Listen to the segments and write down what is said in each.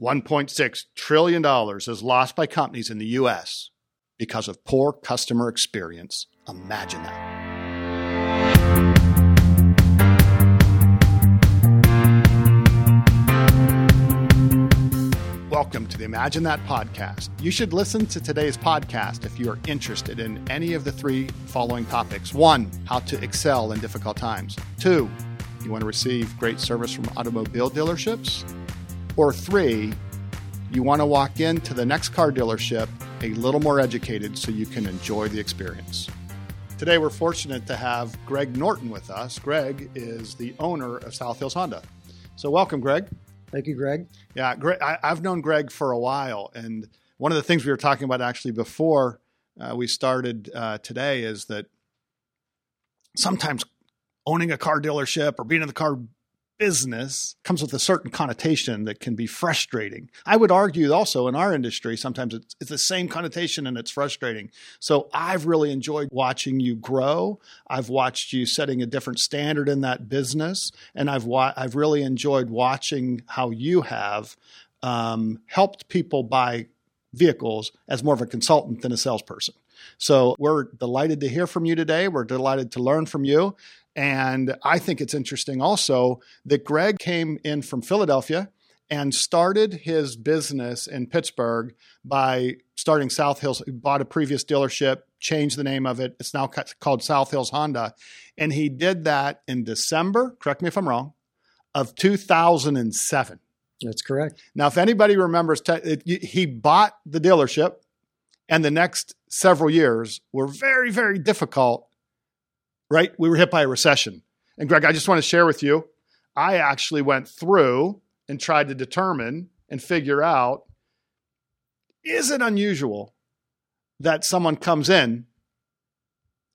$1.6 trillion is lost by companies in the US because of poor customer experience. Imagine that. Welcome to the Imagine That podcast. You should listen to today's podcast if you are interested in any of the three following topics. One, how to excel in difficult times. Two, you want to receive great service from automobile dealerships. Or three, you want to walk into the next car dealership a little more educated so you can enjoy the experience. Today, we're fortunate to have Greg Norton with us. Greg is the owner of South Hills Honda. So, welcome, Greg. Thank you, Greg. Yeah, Greg, I, have known Greg for a while, and one of the things we were talking about actually before uh, we started uh, today is that sometimes owning a car dealership or being in the car business comes with a certain connotation that can be frustrating. I would argue also in our industry, sometimes it's, it's, the same connotation and it's frustrating. So I've really enjoyed watching you grow. I've watched you setting a different standard in that business. And I've, wa- I've really enjoyed watching how you have um, helped people buy vehicles as more of a consultant than a salesperson. So we're delighted to hear from you today. We're delighted to learn from you. And I think it's interesting also that Greg came in from Philadelphia and started his business in Pittsburgh by starting South Hills. He bought a previous dealership, changed the name of it. It's now called South Hills Honda. And he did that in December, correct me if I'm wrong, of 2007. That's correct. Now, if anybody remembers, he bought the dealership, and the next several years were very, very difficult right? We were hit by a recession. And Greg, I just want to share with you, I actually went through and tried to determine and figure out is it unusual that someone comes in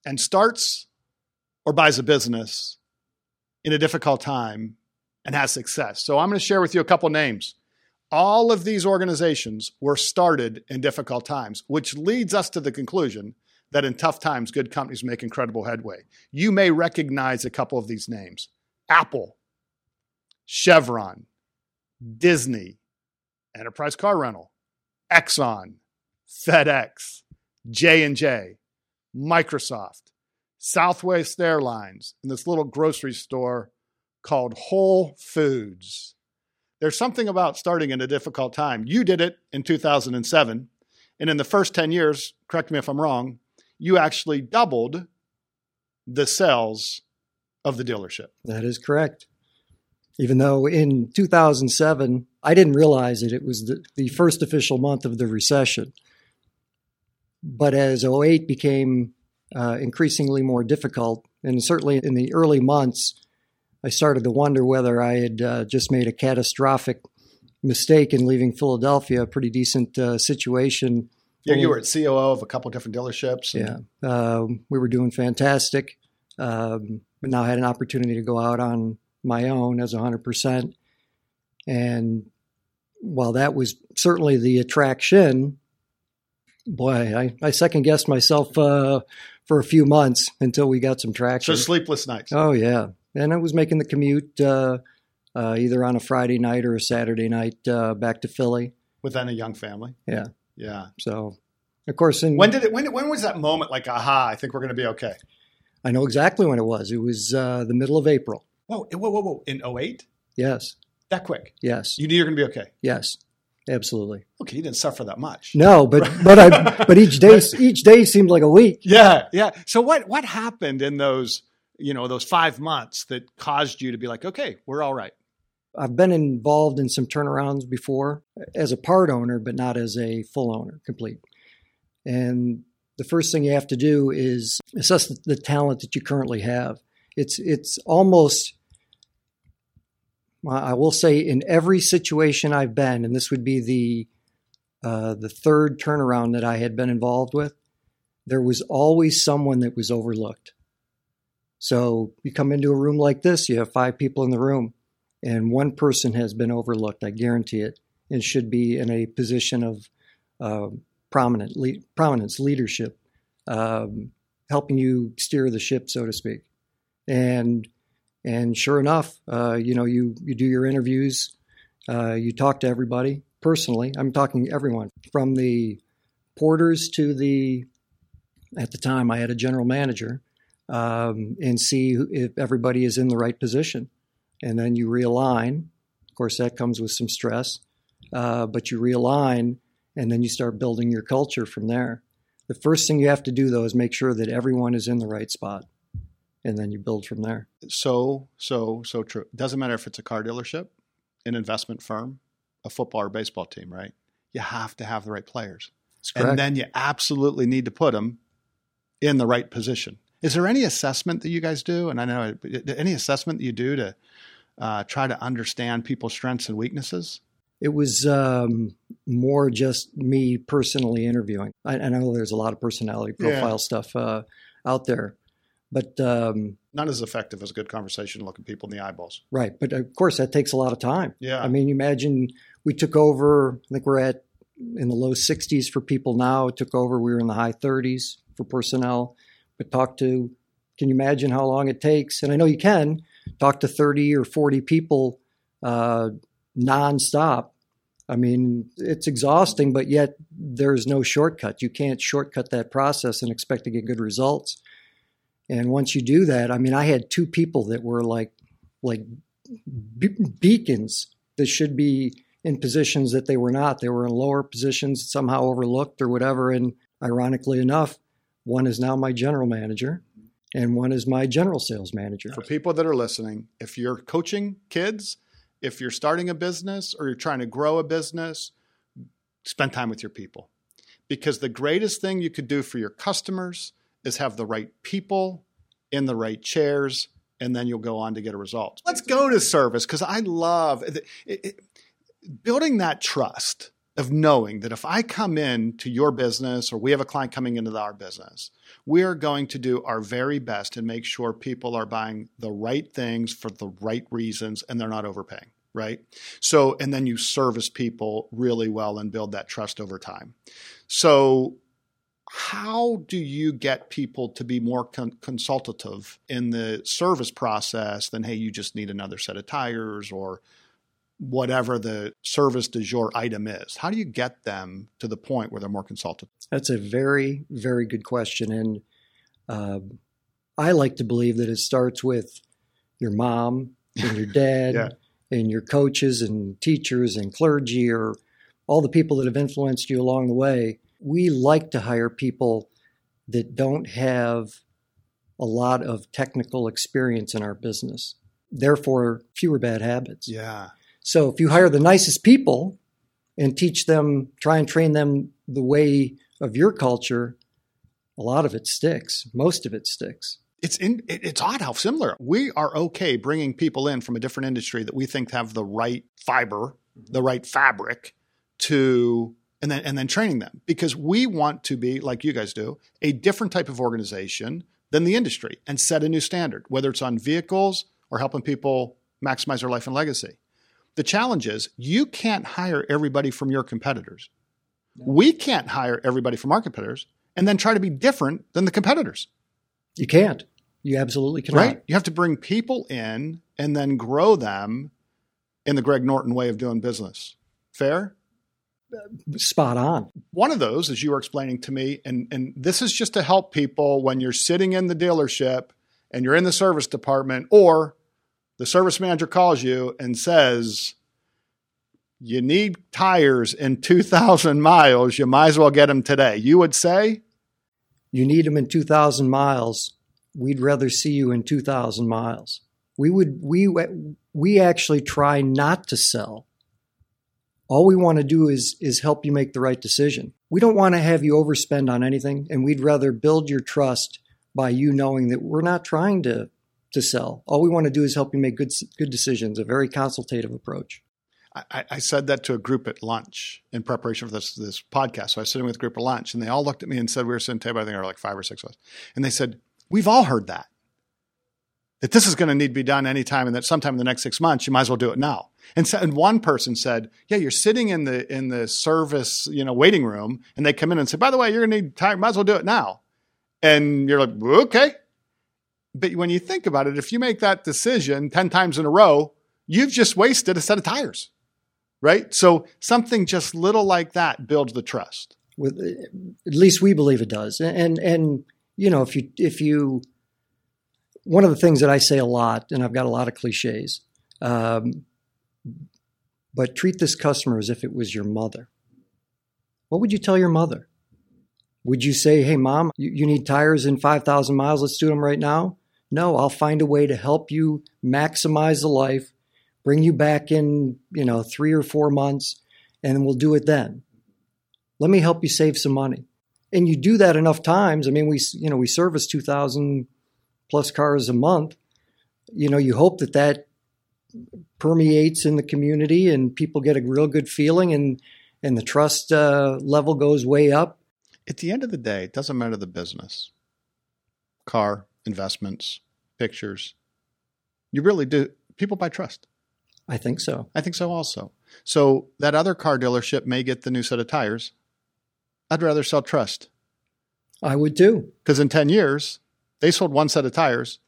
and starts or buys a business in a difficult time and has success? So I'm going to share with you a couple names. All of these organizations were started in difficult times, which leads us to the conclusion that in tough times, good companies make incredible headway. You may recognize a couple of these names Apple, Chevron, Disney, Enterprise Car Rental, Exxon, FedEx, J&J, Microsoft, Southwest Airlines, and this little grocery store called Whole Foods. There's something about starting in a difficult time. You did it in 2007. And in the first 10 years, correct me if I'm wrong, you actually doubled the sales of the dealership. That is correct. Even though in 2007, I didn't realize it, it was the, the first official month of the recession. But as 08 became uh, increasingly more difficult, and certainly in the early months, I started to wonder whether I had uh, just made a catastrophic mistake in leaving Philadelphia, a pretty decent uh, situation yeah, you were at COO of a couple of different dealerships. Yeah, um, we were doing fantastic. Um, but now I had an opportunity to go out on my own as 100%. And while that was certainly the attraction, boy, I, I second guessed myself uh, for a few months until we got some traction. So sleepless nights. Oh, yeah. And I was making the commute uh, uh, either on a Friday night or a Saturday night uh, back to Philly. With Within a young family. Yeah. Yeah. So, of course, in, when did it? When when was that moment? Like, aha! I think we're going to be okay. I know exactly when it was. It was uh, the middle of April. Whoa! Whoa! Whoa! Whoa! In 08? Yes. That quick? Yes. You knew you're going to be okay. Yes. Absolutely. Okay, you didn't suffer that much. No, but but I but each day each day seemed like a week. Yeah, yeah. So what what happened in those you know those five months that caused you to be like, okay, we're all right? I've been involved in some turnarounds before as a part owner, but not as a full owner, complete. And the first thing you have to do is assess the talent that you currently have. It's it's almost I will say in every situation I've been, and this would be the uh, the third turnaround that I had been involved with, there was always someone that was overlooked. So you come into a room like this, you have five people in the room and one person has been overlooked. I guarantee it, and should be in a position of uh, prominent le- prominence, leadership, um, helping you steer the ship, so to speak. And and sure enough, uh, you know, you you do your interviews, uh, you talk to everybody, personally. I'm talking everyone from the porters to the, at the time, I had a general manager, um, and see if everybody is in the right position. And then you realign. Of course, that comes with some stress, uh, but you realign and then you start building your culture from there. The first thing you have to do, though, is make sure that everyone is in the right spot. And then you build from there. So, so, so true. It doesn't matter if it's a car dealership, an investment firm, a football or baseball team, right? You have to have the right players. And then you absolutely need to put them in the right position. Is there any assessment that you guys do? And I know any assessment that you do to uh, try to understand people's strengths and weaknesses? It was um, more just me personally interviewing. I, I, know there's a lot of personality profile yeah. stuff uh, out there, but um, not as effective as a good conversation looking people in the eyeballs. Right, but of course that takes a lot of time. Yeah, I mean, imagine we took over. I think we're at in the low 60s for people now. It took over. We were in the high 30s for personnel, but talk to. Can you imagine how long it takes? And I know you can talk to 30 or 40 people uh, nonstop. I mean, it's exhausting, but yet there's no shortcut. You can't shortcut that process and expect to get good results. And once you do that, I mean, I had two people that were like like be- beacons that should be in positions that they were not. They were in lower positions, somehow overlooked or whatever. And ironically enough, one is now my general manager and one is my general sales manager. For people that are listening, if you're coaching kids, if you're starting a business or you're trying to grow a business, spend time with your people. Because the greatest thing you could do for your customers is have the right people in the right chairs, and then you'll go on to get a result. Let's go to service because I love it, it, it, building that trust of knowing that if I come in to your business or we have a client coming into our business, we are going to do our very best and make sure people are buying the right things for the right reasons and they're not overpaying, right? So, and then you service people really well and build that trust over time. So, how do you get people to be more con- consultative in the service process than, hey, you just need another set of tires or whatever the service du jour item is? How do you get them to the point where they're more consultative? That's a very, very good question. And uh, I like to believe that it starts with your mom and your dad yeah. and your coaches and teachers and clergy or all the people that have influenced you along the way. We like to hire people that don't have a lot of technical experience in our business. Therefore, fewer bad habits. Yeah. So if you hire the nicest people and teach them, try and train them the way of your culture, a lot of it sticks. Most of it sticks. It's in, it's odd how similar we are. Okay, bringing people in from a different industry that we think have the right fiber, the right fabric to and then and then training them because we want to be like you guys do a different type of organization than the industry and set a new standard whether it's on vehicles or helping people maximize their life and legacy the challenge is you can't hire everybody from your competitors. No. We can't hire everybody from our competitors and then try to be different than the competitors. You can't. You absolutely cannot. Right? You have to bring people in and then grow them in the Greg Norton way of doing business. Fair? Spot on. One of those, as you were explaining to me, and, and this is just to help people when you're sitting in the dealership and you're in the service department or the service manager calls you and says, you need tires in 2,000 miles, you might as well get them today. You would say? You need them in 2,000 miles. We'd rather see you in 2,000 miles. We would, we, we actually try not to sell. All we want to do is, is help you make the right decision. We don't want to have you overspend on anything, and we'd rather build your trust by you knowing that we're not trying to to sell. All we want to do is help you make good good decisions. A very consultative approach. I, I, said that to a group at lunch in preparation for this this podcast. So I was sitting with a group at lunch, and they all looked at me and said, "We were sitting table. I think there were like five or six of us." And they said, "We've all heard that that this is going to need to be done anytime, and that sometime in the next six months, you might as well do it now." And, so, and one person said, "Yeah, you're sitting in the in the service, you know, waiting room, and they come in and say, by the way, you're going to need time. Might as well do it now." And you're like, "Okay." But when you think about it, if you make that decision 10 times in a row, you've just wasted a set of tires, right? So something just little like that builds the trust. With at least we believe it does. And and you know, if you if you one of the things that I say a lot, and I've got a lot of cliches, um, but treat this customer as if it was your mother. What would you tell your mother? Would you say, hey, mom, you, you need tires in 5,000 miles? Let's do them right now? No, I'll find a way to help you maximize the life, bring you back in, you know, three or four months, and we'll do it then. Let me help you save some money. And you do that enough times. I mean, we, you know, we service 2,000 plus cars a month. You know, you hope that that permeates in the community and people get a real good feeling and and the trust uh, level goes way up. At the end of the day, it doesn't matter the business, car, investments, pictures. You really do. People buy trust. I think so. I think so also. So that other car dealership may get the new set of tires. I'd rather sell trust. I would too. Because in 10 years, they sold one set of tires.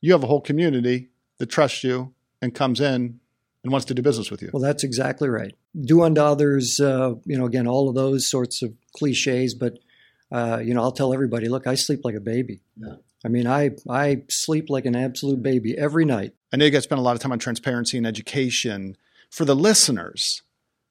You have a whole community that trusts you and comes in and wants to do business with you. Well, that's exactly right. Do unto others, uh, you know, again, all of those sorts of cliches, but, uh, you know, I'll tell everybody, look, I sleep like a baby. Yeah. I mean, I, I sleep like an absolute baby every night. I know you guys spend a lot of time on transparency and education. For the listeners,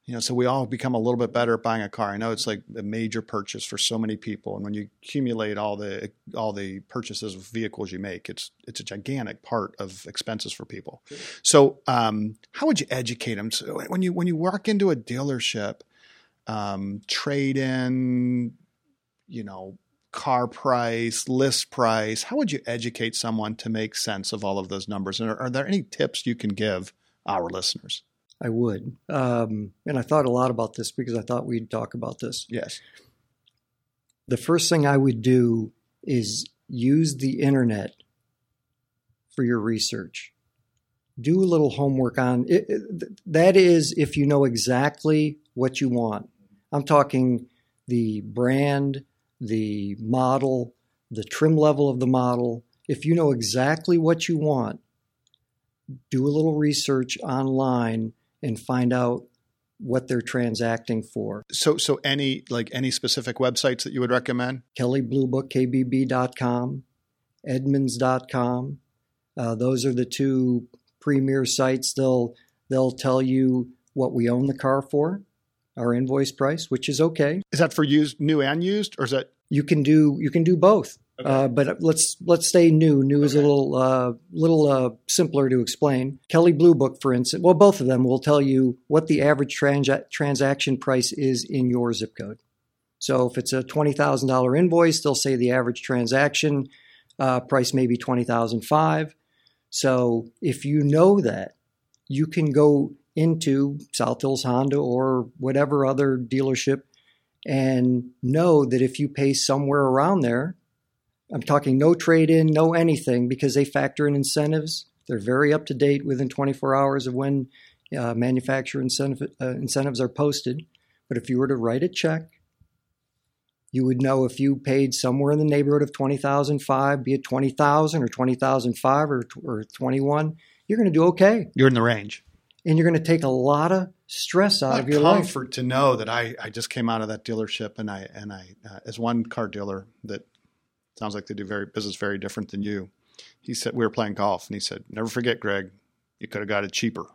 you know, so we all become a little bit better at buying a car. I know it's like a major purchase for so many people, and when you accumulate all the all the purchases of vehicles you make, it's it's a gigantic part of expenses for people. Sure. So, um, how would you educate them? So when you when you walk into a dealership, um, trade in, you know, car price, list price, how would you educate someone to make sense of all of those numbers? And are, are there any tips you can give our listeners? I would. Um, and I thought a lot about this because I thought we'd talk about this. Yes. The first thing I would do is use the internet for your research. Do a little homework on it. That is, if you know exactly what you want. I'm talking the brand, the model, the trim level of the model. If you know exactly what you want, do a little research online and find out what they're transacting for. So, so any like any specific websites that you would recommend? Kelley Blue Book, KBB.com, Edmunds.com. Uh, those are the two premier sites. They'll they'll tell you what we own the car for, our invoice price, which is okay. Is that for used, new and used, or is that? You can do you can do both. Okay. Uh, but let's let's stay new. New okay. is a little uh, little uh, simpler to explain. Kelley Blue Book, for instance, well, both of them will tell you what the average trans- transaction price is in your zip code. So if it's a twenty thousand dollar invoice, they'll say the average transaction uh, price may be twenty thousand five. So if you know that, you can go into South Hills Honda or whatever other dealership and know that if you pay somewhere around there I'm talking no trade in, no anything, because they factor in incentives. They're very up to date within 24 hours of when uh, manufacturer incentive, uh, incentives are posted. But if you were to write a check, you would know if you paid somewhere in the neighborhood of 20,005, be it 20,000 or 20,005 or, or 21, you're going to do okay. You're in the range. And you're going to take a lot of stress out of your comfort life. Comfort to know that I, I just came out of that dealership and I and I uh, as one car dealer that Sounds like they do very business very different than you. He said we were playing golf, and he said, "Never forget, Greg, you could have got it cheaper."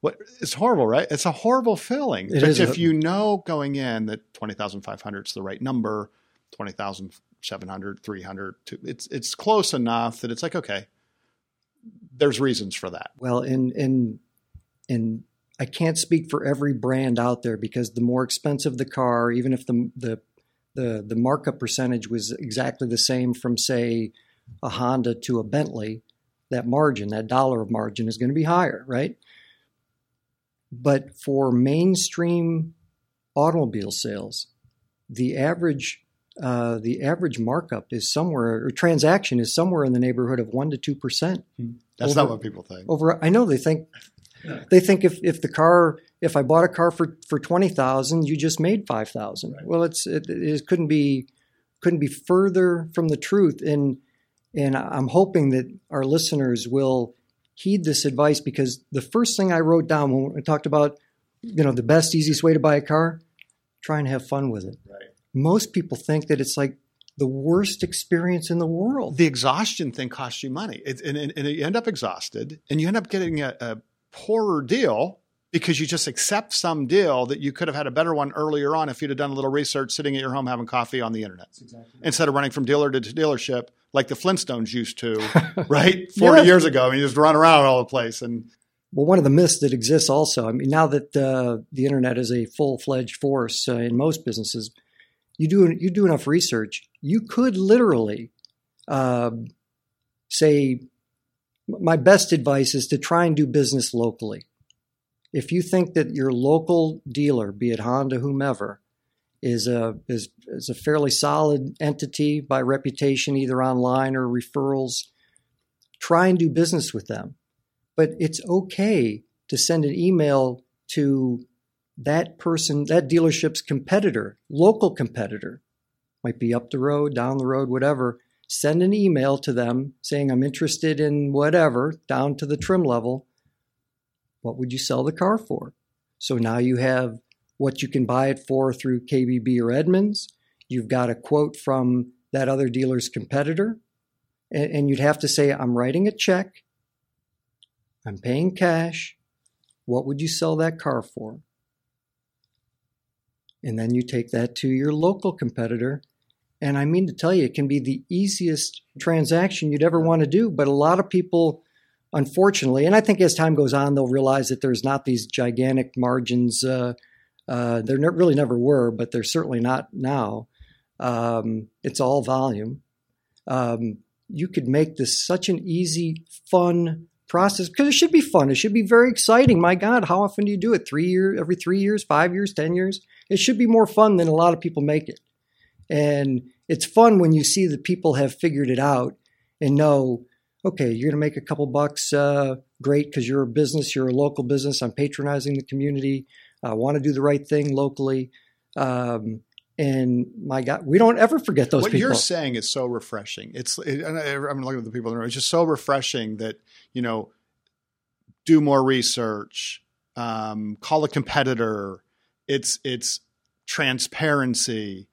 What it's horrible, right? It's a horrible feeling. It but is if you know going in that twenty thousand five hundred is the right number, twenty thousand seven hundred, three hundred, it's it's close enough that it's like okay, there's reasons for that. Well, and and and I can't speak for every brand out there because the more expensive the car, even if the the the the markup percentage was exactly the same from say a Honda to a Bentley, that margin, that dollar of margin is going to be higher, right? But for mainstream automobile sales, the average uh, the average markup is somewhere or transaction is somewhere in the neighborhood of one to two percent. Hmm. That's over, not what people think. Over, I know they think they think if, if the car if I bought a car for, for twenty thousand, you just made five thousand. Right. Well, it's it, it couldn't be couldn't be further from the truth. And and I'm hoping that our listeners will heed this advice because the first thing I wrote down when we talked about you know, the best, easiest way to buy a car? Try and have fun with it. Right. Most people think that it's like the worst experience in the world. The exhaustion thing costs you money, it, and, and, and you end up exhausted, and you end up getting a, a poorer deal because you just accept some deal that you could have had a better one earlier on if you'd have done a little research sitting at your home having coffee on the internet exactly instead of running from dealer to dealership like the Flintstones used to, right? 40 Yes. years ago. And you just run around all the place. And Well, one of the myths that exists also, I mean, now that uh, the internet is a full fledged force uh, in most businesses, you do you do enough research, you could literally um say, my best advice is to try and do business locally. If you think that your local dealer, be it Honda, whomever, is a is, is a fairly solid entity by reputation, either online or referrals, try and do business with them but it's okay to send an email to that person, that dealership's competitor, local competitor, might be up the road, down the road, whatever. Send an email to them saying, I'm interested in whatever, down to the trim level. What would you sell the car for? So now you have what you can buy it for through KBB or Edmunds. You've got a quote from that other dealer's competitor. And, and you'd have to say, I'm writing a check I'm paying cash. What would you sell that car for? And then you take that to your local competitor. And I mean to tell you, it can be the easiest transaction you'd ever want to do. But a lot of people, unfortunately, and I think as time goes on, they'll realize that there's not these gigantic margins. Uh, uh, there ne- really never were, but they're certainly not now. Um, it's all volume. Um, you could make this such an easy, fun process because it should be fun. It should be very exciting. My God, how often do you do it? Three years, every three years, five years, ten years? It should be more fun than a lot of people make it. And it's fun when you see that people have figured it out and know, okay, you're going to make a couple bucks. Uh, great, because you're a business, you're a local business. I'm patronizing the community. I want to do the right thing locally. Um, and my God, we don't ever forget those what people. you're saying is so refreshing. It's, it, and I, I'm looking at the people in the room. It's just so refreshing that, you know, do more research, um, call a competitor. It's, it's transparency.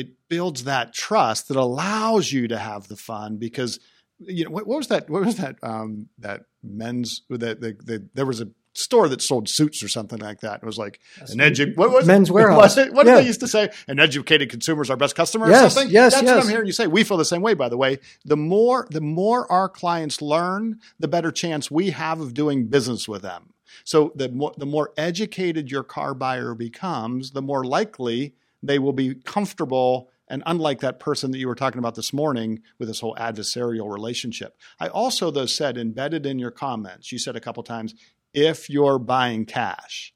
It builds that trust that allows you to have the fun because, you know, what, what was that? What was that? Um, that men's that the, the, there was a store that sold suits or something like that. It was like an edu- what was Men's it? Wearhouse. Was it? What Yeah. did they used to say? An educated consumer is our best customer or something? yes, That's what yes. I'm hearing you say. We feel the same way, by the way. The more the more our clients learn, the better chance we have of doing business with them. So the more the more educated your car buyer becomes, the more likely they will be comfortable and unlike that person that you were talking about this morning with this whole adversarial relationship. I also, though, said embedded in your comments, you said a couple times, if you're buying cash.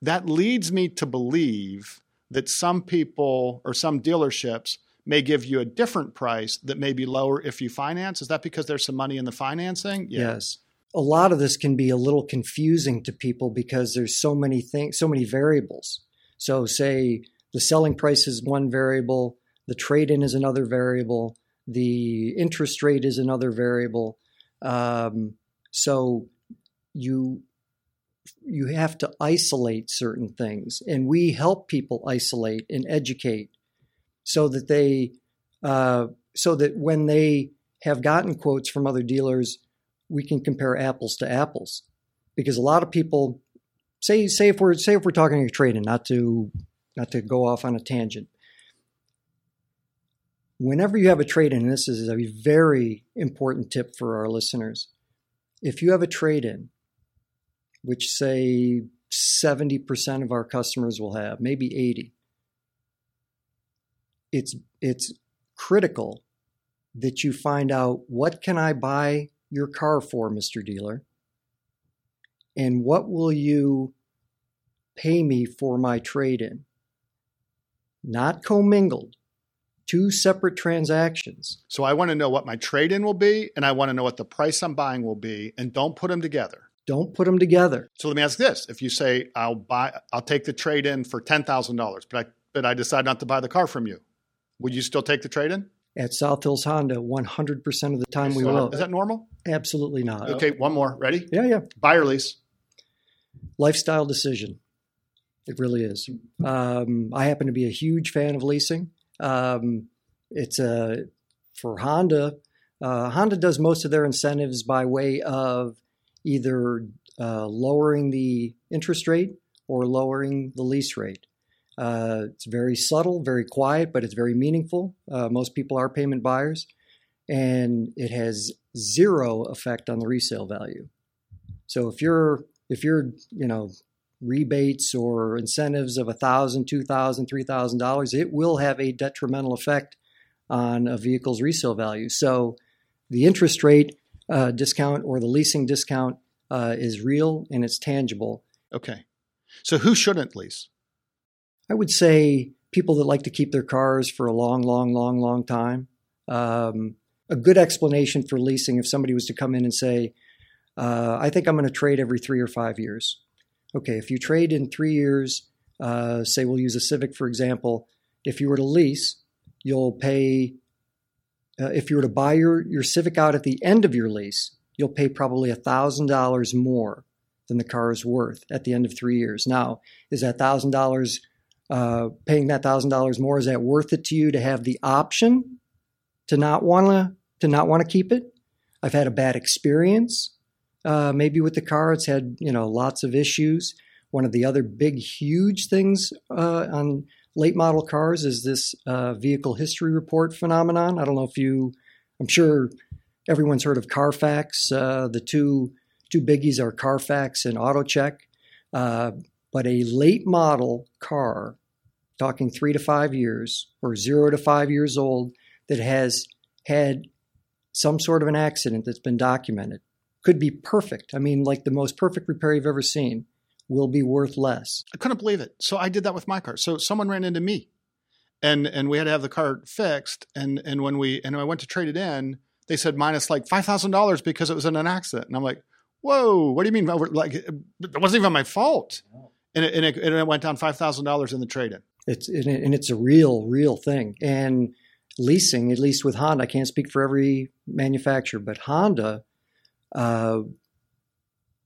That leads me to believe that some people or some dealerships may give you a different price that may be lower if you finance. Is that because there's some money in the financing? Yes. A lot of this can be a little confusing to people because there's so many things, so many variables. So, say the selling price is one variable, the trade in is another variable, the interest rate is another variable. Um, so, you you have to isolate certain things, and we help people isolate and educate so that they uh, so that when they have gotten quotes from other dealers, we can compare apples to apples. Because a lot of people say say if we're say if we're talking a trade in, not to not to go off on a tangent. Whenever you have a trade in, this is a very important tip for our listeners. If you have a trade in, which say 70% of our customers will have, maybe 80, it's it's critical that you find out what can I buy your car for, Mr. Dealer? And what will you pay me for my trade in? Not commingled, two separate transactions. So I want to know what my trade in will be, and I want to know what the price I'm buying will be, and don't put them together. Don't put them together. So let me ask this: If you say I'll buy, I'll take the trade in for ten thousand dollars, but I but I decide not to buy the car from you, would you still take the trade in? At South Hills Honda, 100% of the time we will. Is that normal? Absolutely not. Okay, one more. Ready? Yeah, yeah. Buy or lease. Lifestyle decision. It really is. Um, I happen to be a huge fan of leasing. Um, it's a for Honda. Uh, Honda does most of their incentives by way of either uh, lowering the interest rate or lowering the lease rate. Uh, it's very subtle, very quiet, but it's very meaningful. Uh, most people are payment buyers, and it has zero effect on the resale value. So if you're if you're you know rebates or incentives of a thousand, two thousand, three thousand dollars, it will have a detrimental effect on a vehicle's resale value. So the interest rate uh, discount or the leasing discount uh, is real and it's tangible. Okay. So who shouldn't lease? I would say people that like to keep their cars for a long, long, long, long time. Um, a good explanation for leasing if somebody was to come in and say, uh, I think I'm going to trade every three or five years. Okay, if you trade in three years, uh, say we'll use a Civic for example, if you were to lease, you'll pay, uh, if you were to buy your, your Civic out at the end of your lease, you'll pay probably $1,000 more than the car is worth at the end of three years. Now, is that $1,000, uh, paying that $1,000 more, is that worth it to you to have the option to not want to, to not want to keep it? I've had a bad experience. Uh, maybe with the car, it's had you know lots of issues. One of the other big, huge things uh, on late model cars is this uh, vehicle history report phenomenon. I don't know if you, I'm sure everyone's heard of Carfax. Uh, the two two biggies are Carfax and AutoCheck. Uh, but a late model car, talking three to five years or zero to five years old, that has had some sort of an accident that's been documented could be perfect. I mean, like the most perfect repair you've ever seen will be worth less. I couldn't believe it. So I did that with my car. So someone ran into me and and we had to have the car fixed and and when we and I went to trade it in, they said minus like $5,000 because it was in an accident. And I'm like, "Whoa, what do you mean like it wasn't even my fault." And it, and it, and it went down $5,000 in the trade-in. It's and it's a real real thing. And leasing, at least with Honda, I can't speak for every manufacturer, but Honda uh,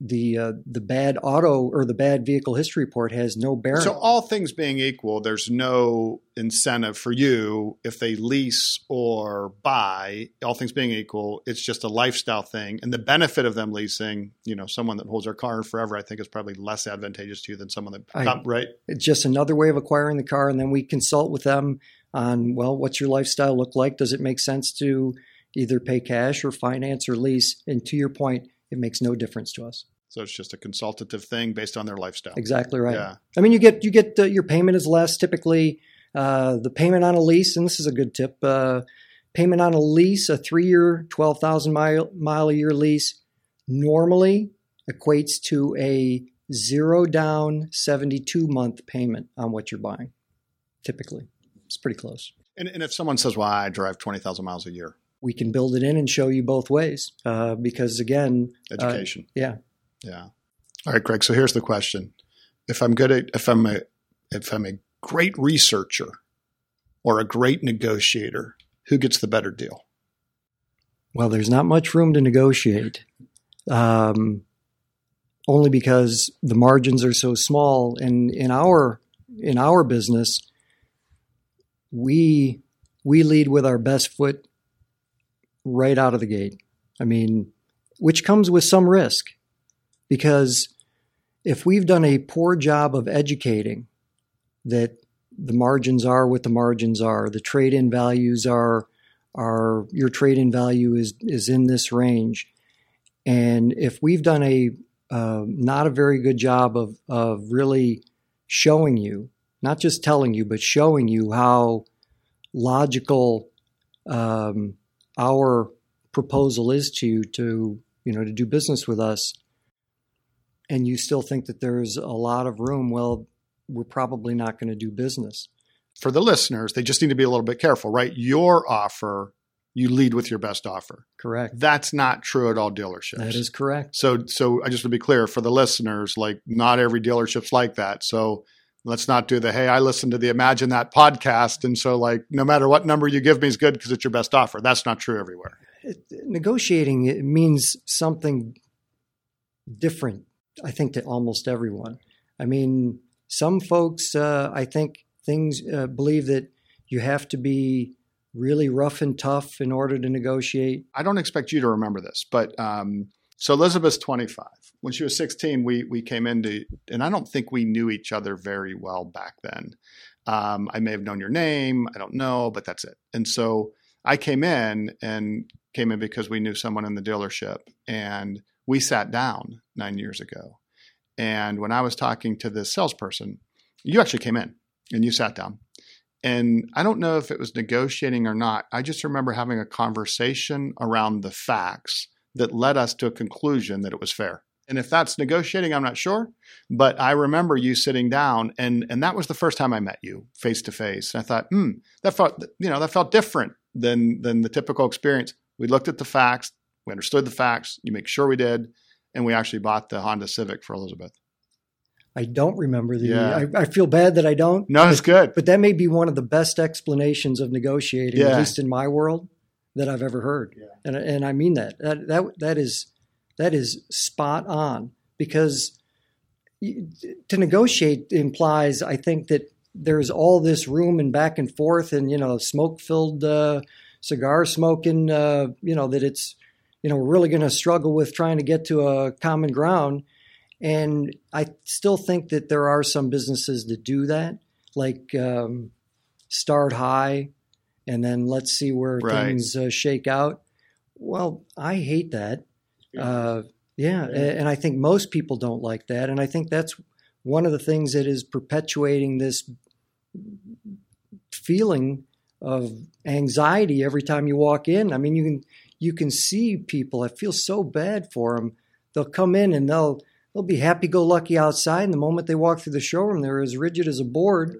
the uh, the bad auto or the bad vehicle history report has no bearing. So all things being equal, there's no incentive for you if they lease or buy. All things being equal, it's just a lifestyle thing, and the benefit of them leasing, you know, someone that holds their car forever, I think is probably less advantageous to you than someone that I, right. It's just another way of acquiring the car, and then we consult with them on well, what's your lifestyle look like? Does it make sense to either pay cash or finance or lease? And to your point, it makes no difference to us. So it's just a consultative thing based on their lifestyle. Exactly right. Yeah. I mean, you get you get uh, your payment is less typically. Uh, the payment on a lease, and this is a good tip. Uh, payment on a lease, a three-year, twelve thousand mile mile a year lease, normally equates to a zero down, seventy-two month payment on what you're buying. Typically, it's pretty close. And, and if someone says, "Well, I drive twenty thousand miles a year," we can build it in and show you both ways. Uh, because again, education. Uh, yeah. Yeah. All right, Greg. So here's the question: If I'm good at, if I'm a, if I'm a great researcher or a great negotiator, who gets the better deal? Well, there's not much room to negotiate, um, only because the margins are so small. And in our in our business, we we lead with our best foot right out of the gate. I mean, which comes with some risk because if we've done a poor job of educating that the margins are what the margins are, the trade in values are are your trade in value is is in this range. And if we've done a uh, not a very good job of of really showing you, not just telling you, but showing you how logical um, our proposal is to you to you know to do business with us and you still think that there's a lot of room well we're probably not going to do business. For the listeners they just need to be a little bit careful right? Your offer you lead with your best offer. Correct. That's not true at all dealerships. That is correct. So so i just want to be clear for the listeners like not every dealership's like that. So let's not do the hey i listened to the imagine that podcast. And so like no matter what number you give me is good because it's your best offer. That's not true everywhere. It, negotiating it means something different i think to almost everyone. I mean some folks, uh, I think, things uh, believe that you have to be really rough and tough in order to negotiate. I don't expect you to remember this, but um, so Elizabeth's 25. When she was 16, we we came into, and I don't think we knew each other very well back then. Um, I may have known your name, I don't know, but that's it. And so I came in and came in because we knew someone in the dealership, and we sat down nine years ago. And when I was talking to this salesperson, you actually came in and you sat down and I don't know if it was negotiating or not. I just remember having a conversation around the facts that led us to a conclusion that it was fair. And if that's negotiating, I'm not sure. But I remember you sitting down, and and that was the first time I met you face to face. And I thought, hmm, that felt you know that felt different than than the typical experience. We looked at the facts, we understood the facts. You make sure we did, and we actually bought the Honda Civic for Elizabeth. I don't remember the. Yeah. I, I, feel bad that I don't. No, it's good. But that may be one of the best explanations of negotiating, yeah. at least in my world, that I've ever heard. Yeah. And and I mean that. That that that is that is spot on because to negotiate implies, I think, that there's all this room and back and forth, and you know, smoke filled uh, cigar smoking. Uh, you know that it's you know we're really going to struggle with trying to get to a common ground and I still think that there are some businesses that do that, like um, start high and then let's see where right. things uh, shake out. Well, I hate that. Yeah. Uh, yeah. yeah. And I think most people don't like that. And I think that's one of the things that is perpetuating this feeling of anxiety every time you walk in. I mean, you can you can see people. I feel so bad for them. They'll come in and they'll they'll be happy go lucky outside. And the moment they walk through the showroom, they're as rigid as a board.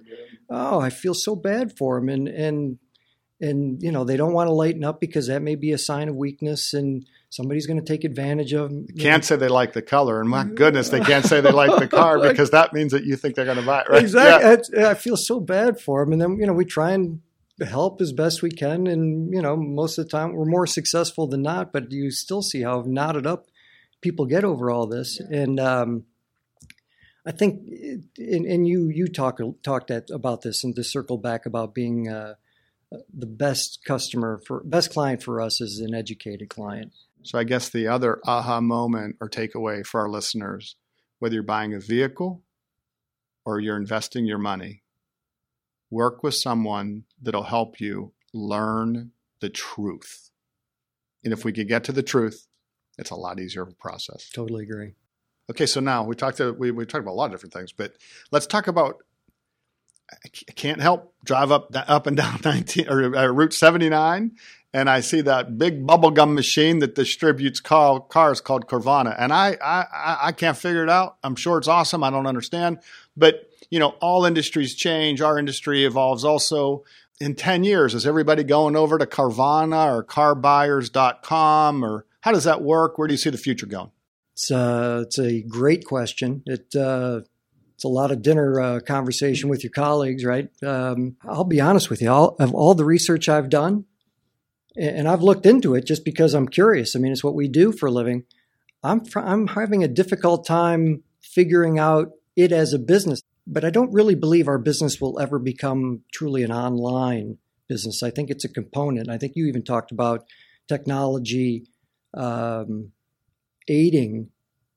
Oh, I feel so bad for them. And, and, and, you know, they don't want to lighten up because that may be a sign of weakness and somebody's going to take advantage of them. Can't say they like the color. And my goodness, they can't say they like the car because that means that you think they're going to buy it, right? Exactly. Yeah. I, I feel so bad for them. And then, you know, we try and help as best we can. And, you know, most of the time we're more successful than not, but you still see how knotted up people get over all this. And um, I think, and, and, you you talk, talked at, about this and to circle back about being uh, the best customer for best client for us is an educated client. So I guess the other aha moment or takeaway for our listeners, whether you're buying a vehicle or you're investing your money, work with someone that'll help you learn the truth. And if we could get to the truth, it's a lot easier of a process. Totally agree. Okay, so now we talked to, we we talked about a lot of different things, but let's talk about. I can't help drive up up and down 19 or uh, Route 79, and I see that big bubblegum machine that distributes car, cars called Carvana, and I, I I can't figure it out. I'm sure it's awesome. I don't understand, but you know, all industries change. Our industry evolves also in 10 years, is everybody going over to Carvana or carbuyers.com or how does that work? Where do you see the future going? It's, uh, it's a great question. It, uh, it's a lot of dinner uh, conversation with your colleagues, right? Um, I'll be honest with you. All, of all the research I've done, and I've looked into it just because I'm curious. I mean, it's what we do for a living. I'm I'm having a difficult time figuring out it as a business, but I don't really believe our business will ever become truly an online business. I think it's a component. I think you even talked about technology um, aiding,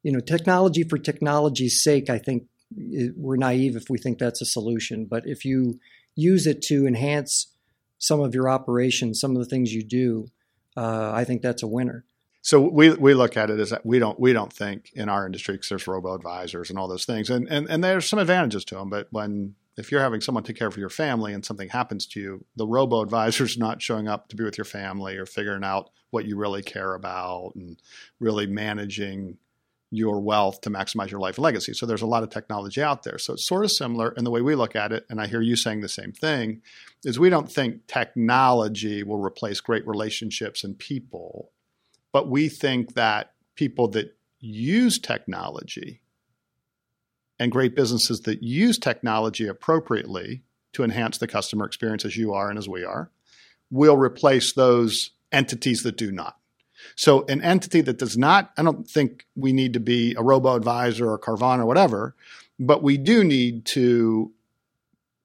you know, technology for technology's sake, I think we're naive if we think that's a solution. But if you use it to enhance some of your operations, some of the things you do, uh, I think that's a winner. So we we look at it as we don't we don't think in our industry because there's robo advisors and all those things, and, and and there's some advantages to them. But when if you're having someone take care of your family and something happens to you, the robo advisor's not showing up to be with your family or figuring out what you really care about and really managing your wealth to maximize your life legacy. So there's a lot of technology out there. So it's sort of similar. And the way we look at it, and I hear you saying the same thing, is we don't think technology will replace great relationships and people, but we think that people that use technology and great businesses that use technology appropriately to enhance the customer experience as you are and as we are will replace those entities that do not. So an entity that does not, I don't think we need to be a robo advisor or Carvana or whatever, but we do need to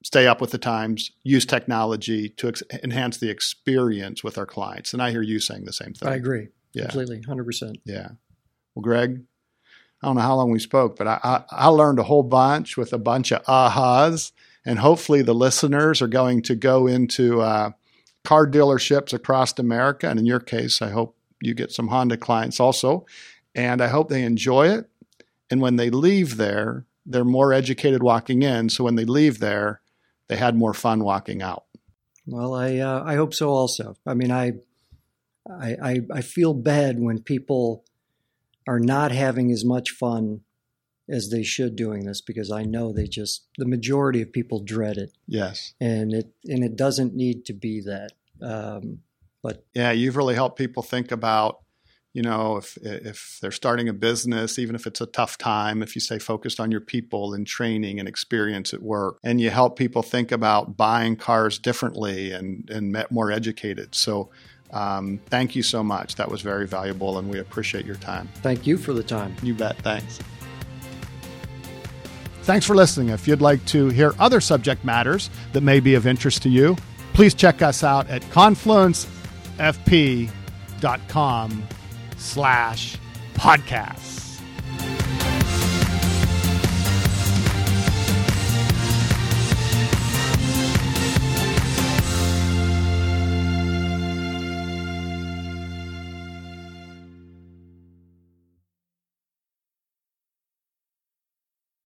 stay up with the times, use technology to ex- enhance the experience with our clients. And I hear you saying the same thing. I agree Yeah. completely, hundred percent. Yeah. Well, Greg, I don't know how long we spoke, but I, I, I learned a whole bunch with a bunch of ahas. And hopefully the listeners are going to go into uh, car dealerships across America. And in your case, I hope you get some Honda clients also. And I hope they enjoy it. And when they leave there, they're more educated walking in. So when they leave there, they had more fun walking out. Well, I uh, I hope so. Also, I mean, I, I I I feel bad when people are not having as much fun as they should doing this because I know they just the majority of people dread it, Yes. and it and it doesn't need to be that. Um, but yeah, you've really helped people think about, you know, if if they're starting a business, even if it's a tough time, if you stay focused on your people and training and experience at work, and you help people think about buying cars differently and and met- more educated. So. Um, thank you so much. That was very valuable, and we appreciate your time. thank you for the time. You bet. Thanks. Thanks for listening. If you'd like to hear other subject matters that may be of interest to you, please check us out at confluencefp.com slash podcasts.